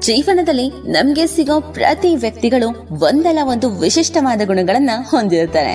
ಜೀವನದಲ್ಲಿ ನಮ್ಗೆ ಸಿಗೋ ಪ್ರತಿ ವ್ಯಕ್ತಿಗಳು ಒಂದಲ್ಲ ಒಂದು ವಿಶಿಷ್ಟವಾದ ಗುಣಗಳನ್ನ ಹೊಂದಿರ್ತಾರೆ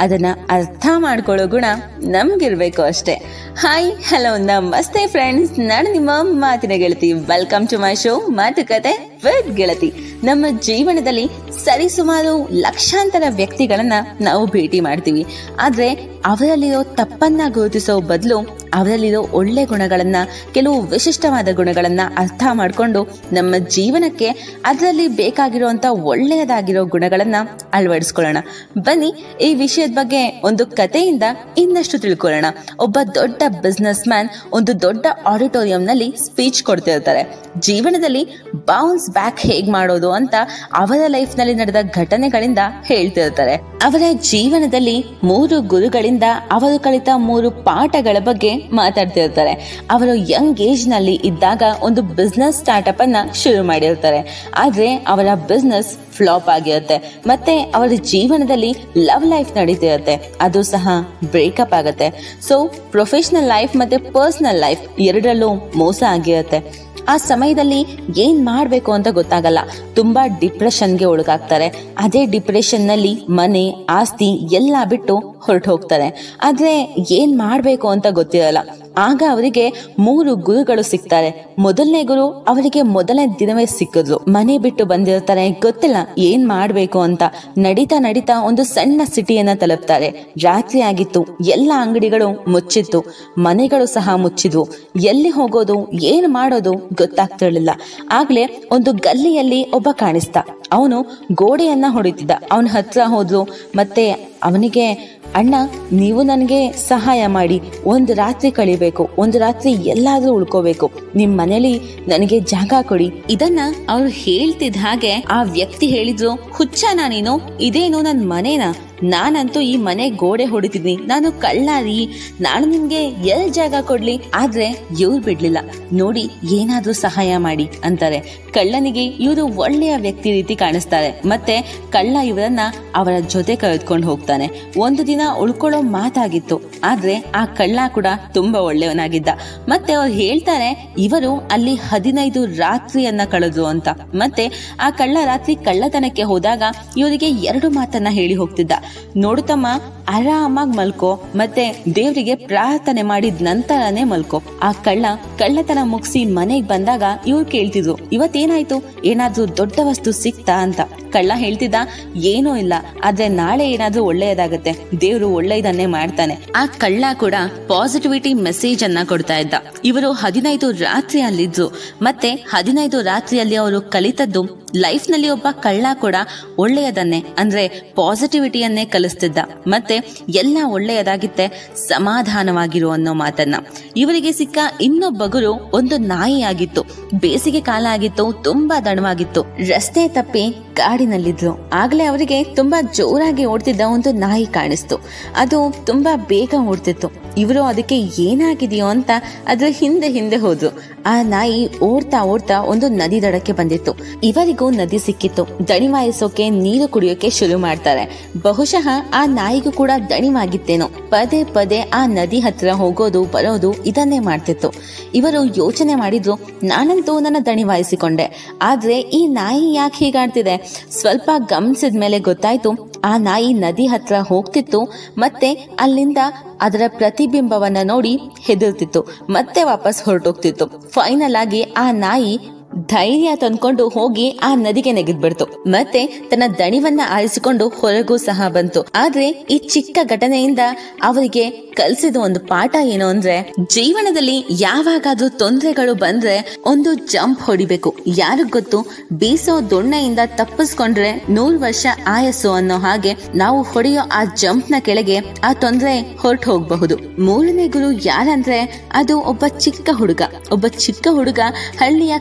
ಅದನ್ನ ಅರ್ಥ ಮಾಡ್ಕೊಳ್ಳೋ ಗುಣ ನಮ್ಗಿರ್ಬೇಕು ಅಷ್ಟೇ. ಹಾಯ್ ಹಲೋ ನಮಸ್ತೆ ಫ್ರೆಂಡ್ಸ್ ನಾನು ನಿಮ್ಮ ಮಾತಿನ ಗೆಳತಿ. ವೆಲ್ಕಮ್ ಟು ಮೈ ಶೋ ಮಾತುಕತೆ ವಿತ್ ಗೆಳತಿ. ನಮ್ಮ ಜೀವನದಲ್ಲಿ ಸರಿಸುಮಾರು ಲಕ್ಷಾಂತರ ವ್ಯಕ್ತಿಗಳನ್ನ ನಾವು ಭೇಟಿ ಮಾಡ್ತೀವಿ. ಆದ್ರೆ ಅವರಲ್ಲಿರೋ ತಪ್ಪನ್ನ ಗುರುತಿಸೋ ಬದಲು ಅವರಲ್ಲಿರೋ ಒಳ್ಳೆ ಗುಣಗಳನ್ನ, ಕೆಲವು ವಿಶಿಷ್ಟವಾದ ಗುಣಗಳನ್ನ ಅರ್ಥ ಮಾಡ್ಕೊಂಡು ನಮ್ಮ ಜೀವನಕ್ಕೆ ಅದರಲ್ಲಿ ಬೇಕಾಗಿರುವಂತ ಒಳ್ಳೆಯದಾಗಿರೋ ಗುಣಗಳನ್ನ ಅಳವಡಿಸ್ಕೊಳ್ಳೋಣ. ಬನ್ನಿ ಈ ವಿಷಯದ ಬಗ್ಗೆ ಒಂದು ಕಥೆಯಿಂದ ಇನ್ನಷ್ಟು ತಿಳ್ಕೊಳ್ಳೋಣ. ಒಬ್ಬ ದೊಡ್ಡ ಬಿಸ್ನೆಸ್ ಮ್ಯಾನ್ ಒಂದು ದೊಡ್ಡ ಆಡಿಟೋರಿಯಂನಲ್ಲಿ ಸ್ಪೀಚ್ ಕೊಡ್ತಿರ್ತಾರೆ. ಜೀವನದಲ್ಲಿ ಬೌನ್ಸ್ ಬ್ಯಾಕ್ ಹೇಗ್ ಮಾಡೋದು ಅಂತ ಅವರ ಲೈಫ್ನಲ್ಲಿ ನಡೆದ ಘಟನೆಗಳಿಂದ ಹೇಳ್ತಿರ್ತಾರೆ. ಅವರ ಜೀವನದಲ್ಲಿ ಮೂರು ಗುರುಗಳಿಂದ ಅವರು ಕಲಿತ ಮೂರು ಪಾಠಗಳ ಬಗ್ಗೆ ಮಾತಾಡ್ತಿರ್ತಾರೆ. ಅವರು ಯಂಗ್ ಏಜ್ನಲ್ಲಿ ಇದ್ದಾಗ ಒಂದು ಬಿಸ್ನೆಸ್ ಸ್ಟಾರ್ಟ್ಅಪ್ ಅನ್ನ ಶುರು ಮಾಡಿರ್ತಾರೆ. ಆದ್ರೆ ಅವರ ಬಿಸ್ನೆಸ್ ಫ್ಲಾಪ್ ಆಗಿರುತ್ತೆ. ಮತ್ತೆ ಅವರ ಜೀವನದಲ್ಲಿ ಲವ್ ಲೈಫ್ ನಡೀತಿರುತ್ತೆ. ಅದು ಸಹ ಬ್ರೇಕಪ್ ಆಗುತ್ತೆ. ಸೊ ಪ್ರೊಫೆಷನಲ್ ಲೈಫ್ ಮತ್ತೆ ಪರ್ಸನಲ್ ಲೈಫ್ ಎರಡರಲ್ಲೂ ಮೋಸ ಆಗಿರುತ್ತೆ. ಆ ಸಮಯದಲ್ಲಿ ಏನ್ ಮಾಡ್ಬೇಕು ಅಂತ ಗೊತ್ತಾಗಲ್ಲ. ತುಂಬಾ ಡಿಪ್ರೆಷನ್ಗೆ ಒಳಗಾಗ್ತಾರೆ. ಅದೇ ಡಿಪ್ರೆಷನ್ನಲ್ಲಿ ಮನೆ, ಆಸ್ತಿ ಎಲ್ಲ ಬಿಟ್ಟು ಹೊರಟು ಹೋಗ್ತಾರೆ ಆದ್ರೆ ಏನ್ ಮಾಡ್ಬೇಕು ಅಂತ ಗೊತ್ತಿರಲ್ಲ. ಆಗ ಅವರಿಗೆ ಮೂರು ಗುರುಗಳು ಸಿಗ್ತಾರೆ. ಮೊದಲನೇ ಗುರು ಅವರಿಗೆ ಮೊದಲನೇ ದಿನವೇ ಸಿಕ್ಕಿದ್ರು ಮನೆ ಬಿಟ್ಟು ಬಂದಿರ್ತಾರೆ ಗೊತ್ತಿಲ್ಲ ಏನ್ ಮಾಡ್ಬೇಕು ಅಂತ. ನಡೀತಾ ನಡೀತಾ ಒಂದು ಸಣ್ಣ ಸಿಟಿಯನ್ನ ತಲುಪ್ತಾರೆ. ರಾತ್ರಿ ಆಗಿತ್ತು, ಎಲ್ಲ ಅಂಗಡಿಗಳು ಮುಚ್ಚಿತ್ತು, ಮನೆಗಳು ಸಹ ಮುಚ್ಚಿದ್ವು. ಎಲ್ಲಿ ಹೋಗೋದು, ಏನ್ ಮಾಡೋದು ಗೊತ್ತಾಗ್ತಿರ್ಲಿಲ್ಲ. ಆಗ್ಲೇ ಒಂದು ಗಲ್ಲಿಯಲ್ಲಿ ಒಬ್ಬ ಕಾಣಿಸ್ತ ಅವನು ಗೋಡೆಯನ್ನ ಹೊಡಿತಿದ್ದ ಅವನ ಹತ್ರ ಹೋದ್ರು ಮತ್ತೆ ಅವನಿಗೆ, ಅಣ್ಣ, ನೀವು ನನಗೆ ಸಹಾಯ ಮಾಡಿ. ಒಂದು ರಾತ್ರಿ ಕಳಿಬೇಕು. ಒಂದು ರಾತ್ರಿ ಎಲ್ಲಾದ್ರೂ ಉಳ್ಕೋಬೇಕು. ನಿಮ್ ಮನೇಲಿ ನನಗೆ ಜಾಗ ಕೊಡಿ. ಇದನ್ನ ಅವ್ರು ಹೇಳ್ತಿದ್ದ ಹಾಗೆ ಆ ವ್ಯಕ್ತಿ ಹೇಳಿದ್ರು ಹುಚ್ಚನ ನೀನು ಇದೇನು ನನ್ನ ಮನೇನ? ನಾನಂತೂ ಈ ಮನೆ ಗೋಡೆ ಹೊಡಿತಿದ್ನಿ ನಾನು ಕಳ್ಳಾರಿ. ನಾನು ನಿಮ್ಗೆ ಎಲ್ ಜಾಗ ಕೊಡ್ಲಿ? ಆದ್ರೆ ಇವ್ರು ಬಿಡ್ಲಿಲ್ಲ. ನೋಡಿ, ಏನಾದ್ರೂ ಸಹಾಯ ಮಾಡಿ ಅಂತಾರೆ. ಕಳ್ಳನಿಗೆ ಇವರು ಒಳ್ಳೆಯ ವ್ಯಕ್ತಿ ರೀತಿ ಕಾಣಿಸ್ತಾರೆ. ಮತ್ತೆ ಕಳ್ಳ ಇವರನ್ನ ಅವರ ಜೊತೆ ಕರೆದುಕೊಂಡು ಹೋಗ್ತಾನೆ. ಒಂದು ದಿನ ಉಳ್ಕೊಳ್ಳೋ ಮಾತಾಗಿತ್ತು. ಆದ್ರೆ ಆ ಕಳ್ಳ ಕೂಡ ತುಂಬಾ ಒಳ್ಳೆಯವನಾಗಿದ್ದ. ಮತ್ತೆ ಅವ್ರು ಹೇಳ್ತಾರೆ, ಇವರು ಅಲ್ಲಿ ಹದಿನೈದು ರಾತ್ರಿಯನ್ನ ಕಳೆದ್ರು ಅಂತ. ಮತ್ತೆ ಆ ಕಳ್ಳ ರಾತ್ರಿ ಕಳ್ಳತನಕ್ಕೆ ಹೋದಾಗ ಇವರಿಗೆ ಎರಡು ಮಾತನ್ನ ಹೇಳಿ ಹೋಗ್ತಿದ್ದ. ನೋಡುತ್ತಮ್ಮ ಆರಾಮಾಗಿ ಮಲ್ಕೋ, ಮತ್ತೆ ದೇವರಿಗೆ ಪ್ರಾರ್ಥನೆ ಮಾಡಿದ ನಂತರನೇ ಮಲ್ಕೋ. ಆ ಕಳ್ಳ ಕಳ್ಳತನ ಮುಗಿಸಿ ಮನೆಗ್ ಬಂದಾಗ ಇವ್ರು ಕೇಳ್ತಿದ್ರು, ಇವತ್ತೇನಾಯ್ತು? ಏನಾದ್ರೂ ದೊಡ್ಡ ವಸ್ತು ಸಿಕ್ತಾ ಅಂತ. ಕಳ್ಳ ಹೇಳ್ತಿದ್ದ, ಏನೂ ಇಲ್ಲ, ಆದ್ರೆ ನಾಳೆ ಏನಾದ್ರೂ ಒಳ್ಳೆಯದಾಗತ್ತೆ. ದೇವ್ರು ಒಳ್ಳೆಯದನ್ನೇ ಮಾಡ್ತಾನೆ. ಆ ಕಳ್ಳ ಕೂಡ ಪಾಸಿಟಿವಿಟಿ ಮೆಸೇಜ್ ಅನ್ನ ಕೊಡ್ತಾ ಇದ್ದ. ಇವರು ಹದಿನೈದು ರಾತ್ರಿ ಅಲ್ಲಿದ್ರು ಮತ್ತೆ ಹದಿನೈದು ರಾತ್ರಿಯಲ್ಲಿ ಅವರು ಕಲಿತದ್ದು ಲೈಫ್ನಲ್ಲಿ ಒಬ್ಬ ಕಳ್ಳ ಕೂಡ ಒಳ್ಳೆಯದನ್ನೇ, ಅಂದ್ರೆ ಪಾಸಿಟಿವಿಟಿಯನ್ನೇ ಕಲಿಸ್ತಿದ್ದ. ಮತ್ತೆ ಎಲ್ಲ ಒಳ್ಳೆಯದಾಗಿತ್ತೆ, ಸಮಾಧಾನವಾಗಿರು ಅನ್ನೋ ಮಾತನ್ನ. ಇವರಿಗೆ ಸಿಕ್ಕ ಇನ್ನೊಬ್ಬ ಗುರು ಒಂದು ನಾಯಿ ಆಗಿತ್ತು ಬೇಸಿಗೆ ಕಾಲ ಆಗಿತ್ತು, ತುಂಬಾ ದಣವಾಗಿತ್ತು. ರಸ್ತೆ ತಪ್ಪಿ ಕಾಡಿನಲ್ಲಿದ್ರು ಆಗ್ಲೇ ಅವರಿಗೆ ತುಂಬಾ ಜೋರಾಗಿ ಓಡ್ತಿದ್ದ ಒಂದು ನಾಯಿ ಕಾಣಿಸ್ತು. ಅದು ತುಂಬಾ ಬೇಗ ಓಡ್ತಿತ್ತು. ಇವರು ಅದಕ್ಕೆ ಏನಾಗಿದೆಯೋ ಅಂತ ಅದ್ರ ಹಿಂದೆ ಹಿಂದೆ ಹೋದ್ರು. ಆ ನಾಯಿ ಓಡ್ತಾ ಓಡ್ತಾ ಒಂದು ನದಿ ದಡಕ್ಕೆ ಬಂದಿತ್ತು. ಇವರಿಗೂ ನದಿ ಸಿಕ್ಕಿತ್ತು. ದಣಿವಾಯಿಸೋಕೆ ನೀರು ಕುಡಿಯೋಕೆ ಶುರು ಮಾಡ್ತಾರೆ. ಬಹುಶಃ ಆ ನಾಯಿಗೂ ಕೂಡ ದಣಿವಾಗಿತ್ತೇನೋ ಪದೇ ಪದೇ ಆ ನದಿ ಹತ್ರ ಹೋಗೋದು, ಬರೋದು ಇದನ್ನೇ ಮಾಡ್ತಿತ್ತು. ಇವರು ಯೋಚನೆ ಮಾಡಿದ್ರು, ನಾನಂತೂ ನನ್ನ ದಣಿವಾಯಿಸಿಕೊಂಡೆ ಆದ್ರೆ ಈ ನಾಯಿ ಯಾಕೆ ಹೀಗಾಡ್ತಿದೆ? ಸ್ವಲ್ಪ ಗಮನಿಸಿದ ಮೇಲೆ ಗೊತ್ತಾಯ್ತು, ಆ ನಾಯಿ ನದಿ ಹತ್ರ ಹೋಗ್ತಿತ್ತು ಮತ್ತೆ ಅಲ್ಲಿಂದ ಅದರ ಪ್ರತಿಬಿಂಬವನ್ನ ನೋಡಿ ಹೆದರ್ತಿತ್ತು. ಮತ್ತೆ ವಾಪಸ್ ಹೊರಟೋಗ್ತಿತ್ತು. ಫೈನಲ್ ಆಗಿ ಆ ನಾಯಿ ಧೈರ್ಯ ತಂದ್ಕೊಂಡು ಹೋಗಿ ಆ ನದಿಗೆ ನೆಗೆದ್ಬಿಡ್ತು. ಮತ್ತೆ ತನ್ನ ದಣಿವನ್ನ ಆರಿಸಿಕೊಂಡು ಹೊರಗೂ ಸಹ ಬಂತು. ಆದ್ರೆ ಈ ಚಿಕ್ಕ ಘಟನೆಯಿಂದ ಅವರಿಗೆ ಕಲಿಸಿದ ಒಂದು ಪಾಠ ಏನು ಅಂದ್ರೆ, ಜೀವನದಲ್ಲಿ ಯಾವಾಗಾದ್ರೂ ತೊಂದರೆಗಳು ಬಂದ್ರೆ ಒಂದು ಜಂಪ್ ಹೊಡಿಬೇಕು. ಯಾರಿಗ್ ಗೊತ್ತು? ಬೀಸೋ ದೊಣ್ಣೆಯಿಂದ ತಪ್ಪಿಸ್ಕೊಂಡ್ರೆ ನೂರ್ ವರ್ಷ ಆಯಸ್ಸು ಅನ್ನೋ ಹಾಗೆ ನಾವು ಹೊಡೆಯೋ ಆ ಜಂಪ್ನ ಕೆಳಗೆ ಆ ತೊಂದರೆ ಹೊರಟು ಹೋಗಬಹುದು. ಮೂರನೇ ಗುರು ಯಾರಂದ್ರೆ, ಅದು ಒಬ್ಬ ಚಿಕ್ಕ ಹುಡುಗ. ಒಬ್ಬ ಚಿಕ್ಕ ಹುಡುಗ ಹಳ್ಳಿಯ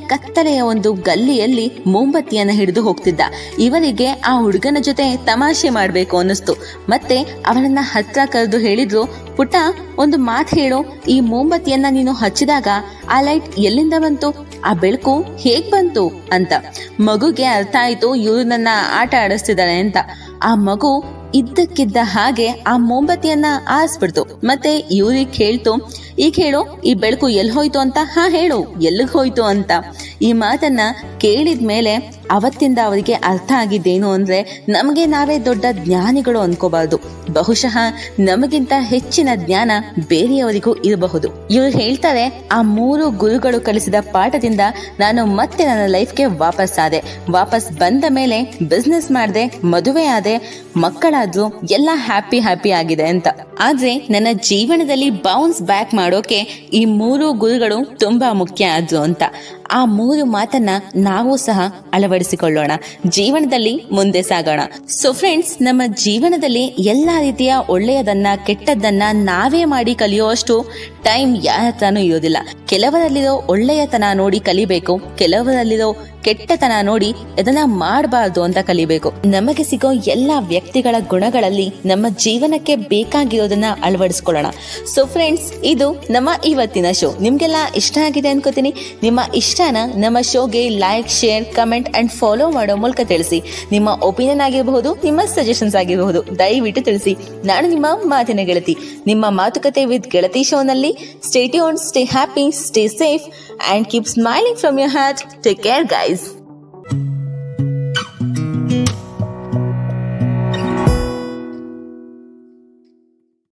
ಕತ್ತಲೆಯ ಒಂದು ಗಲ್ಲಿಯಲ್ಲಿ ಮೊಂಬತ್ತಿಯನ್ನ ಹಿಡಿದು ಹೋಗ್ತಿದ್ದ. ಇವನಿಗೆ ಆ ಹುಡುಗನ ಜೊತೆ ತಮಾಷೆ ಮಾಡ್ಬೇಕು ಅನ್ನಿಸ್ತು. ಮತ್ತೆ ಅವನನ್ನ ಹತ್ರ ಕರೆದು ಹೇಳಿದ್ರು, ಪುಟ್ಟ, ಒಂದು ಮಾತು ಹೇಳು. ಈ ಮೊಂಬತ್ತಿಯನ್ನ ನೀನು ಹಚ್ಚಿದಾಗ ಆ ಲೈಟ್ ಎಲ್ಲಿಂದ ಬಂತು? ಆ ಬೆಳಕು ಹೇಗ್ ಬಂತು? ಅಂತ. ಮಗುಗೆ ಅರ್ಥ ಆಯ್ತು, ಇವ್ರು ನನ್ನ ಆಟ ಆಡಿಸ್ತಿದ್ದಾನೆ ಅಂತ. ಆ ಮಗು ಇದ್ದಕ್ಕಿದ್ದ ಹಾಗೆ ಆ ಮೊಂಬತ್ತಿಯನ್ನ ಆರಿಸ್ಬಿಡ್ತು. ಮತ್ತೆ ಇವ್ರಿಗೆ ಕೇಳ್ತು, ಈಗ ಹೇಳು, ಈ ಬೆಳಕು ಎಲ್ಲಿ ಹೋಯ್ತು ಅಂತ? ಹಾ, ಹೇಳು, ಎಲ್ಲಿಗ್ ಹೋಯ್ತು ಅಂತ. ಈ ಮಾತನ್ನ ಕೇಳಿದ ಮೇಲೆ ಅವತ್ತಿಂದ ಅವರಿಗೆ ಅರ್ಥ ಆಗಿದ್ದೇನು ಅಂದ್ರೆ ನಮಗೆ ನಾವೇ ದೊಡ್ಡ ಜ್ಞಾನಿಗಳು ಅನ್ಕೋಬಾರ್ದು. ಬಹುಶಃ ನಮಗಿಂತ ಹೆಚ್ಚಿನ ಜ್ಞಾನ ಬೇರೆಯವರಿಗೂ ಇರಬಹುದು. ಇವ್ರು ಹೇಳ್ತಾರೆ, ಆ ಮೂರು ಗುರುಗಳು ಕಲಿಸಿದ ಪಾಠದಿಂದ ನಾನು ಮತ್ತೆ ನನ್ನ ಲೈಫ್ಗೆ ವಾಪಸ್ ಆದೆ. ವಾಪಸ್ ಬಂದ ಮೇಲೆ ಬಿಸ್ನೆಸ್ ಮಾಡಿದೆ, ಮದುವೆ ಆದೆ, ಮಕ್ಕಳಾದ್ರು ಎಲ್ಲ ಹ್ಯಾಪಿ ಹ್ಯಾಪಿ ಆಗಿದೆ ಅಂತ. ಆದ್ರೆ ನನ್ನ ಜೀವನದಲ್ಲಿ ಬೌನ್ಸ್ ಬ್ಯಾಕ್ ಮಾಡೋಕೆ ಈ ಮೂರು ಗುರುಗಳು ತುಂಬಾ ಮುಖ್ಯ ಆದ್ರು ಅಂತ. ಆ ಮೂರು ಮಾತನ್ನ ನಾವು ಸಹ ಅಳವಡಿಸಿಕೊಳ್ಳೋಣ. ಜೀವನದಲ್ಲಿ ಮುಂದೆ ಸಾಗೋಣ. ಸೊ ಫ್ರೆಂಡ್ಸ್ ನಮ್ಮ ಜೀವನದಲ್ಲಿ ಎಲ್ಲಾ ರೀತಿಯ ಒಳ್ಳೆಯದನ್ನ, ಕೆಟ್ಟದ್ದನ್ನ ನಾವೇ ಮಾಡಿ ಕಲಿಯುವಷ್ಟು ಟೈಮ್ ಯಾರ ಹತ್ರನೂ ಇರೋದಿಲ್ಲ. ಕೆಲವರಲ್ಲಿರೋ ಒಳ್ಳೆಯತನ ನೋಡಿ ಕಲಿಬೇಕು, ಕೆಲವರಲ್ಲಿರೋ ಕೆಟ್ಟತನ ನೋಡಿ ಅದನ್ನ ಮಾಡಬಾರ್ದು ಅಂತ ಕಲಿಬೇಕು. ನಮಗೆ ಸಿಗೋ ಎಲ್ಲಾ ವ್ಯಕ್ತಿಗಳ ಗುಣಗಳಲ್ಲಿ ನಮ್ಮ ಜೀವನಕ್ಕೆ ಬೇಕಾಗಿರೋದನ್ನ ಅಳವಡಿಸ್ಕೊಳ್ಳೋಣ. ಸೊ ಫ್ರೆಂಡ್ಸ್ ಇದು ನಮ್ಮ ಇವತ್ತಿನ ಶೋ ನಿಮ್ಗೆಲ್ಲ ಇಷ್ಟ ಆಗಿದೆ ಅನ್ಕೋತೀನಿ. ನಿಮ್ಮ ಇಷ್ಟನ ನಮ್ಮ ಶೋಗೆ like share comment and follow ಮಾಡೋ ಮೂಲಕ ತಿಳಿಸಿ. ನಿಮ್ಮ ಒಪಿನಿಯನ್ ಆಗಿರಬಹುದು, ನಿಮ್ಮ ಸಜೆಷನ್ಸ್ ಆಗಿರಬಹುದು, ದಯವಿಟ್ಟು ತಿಳಿಸಿ. ನಾನು ನಿಮ್ಮ ಮಾತಿನ ಗೆಳತಿ. ನಿಮ್ಮ ಮಾತುಕತೆ ವಿತ್ ಗೆಳತಿ ಶೋನಲ್ಲಿ stay tune stay happy stay safe and keep smiling from your heart. Take care, guys.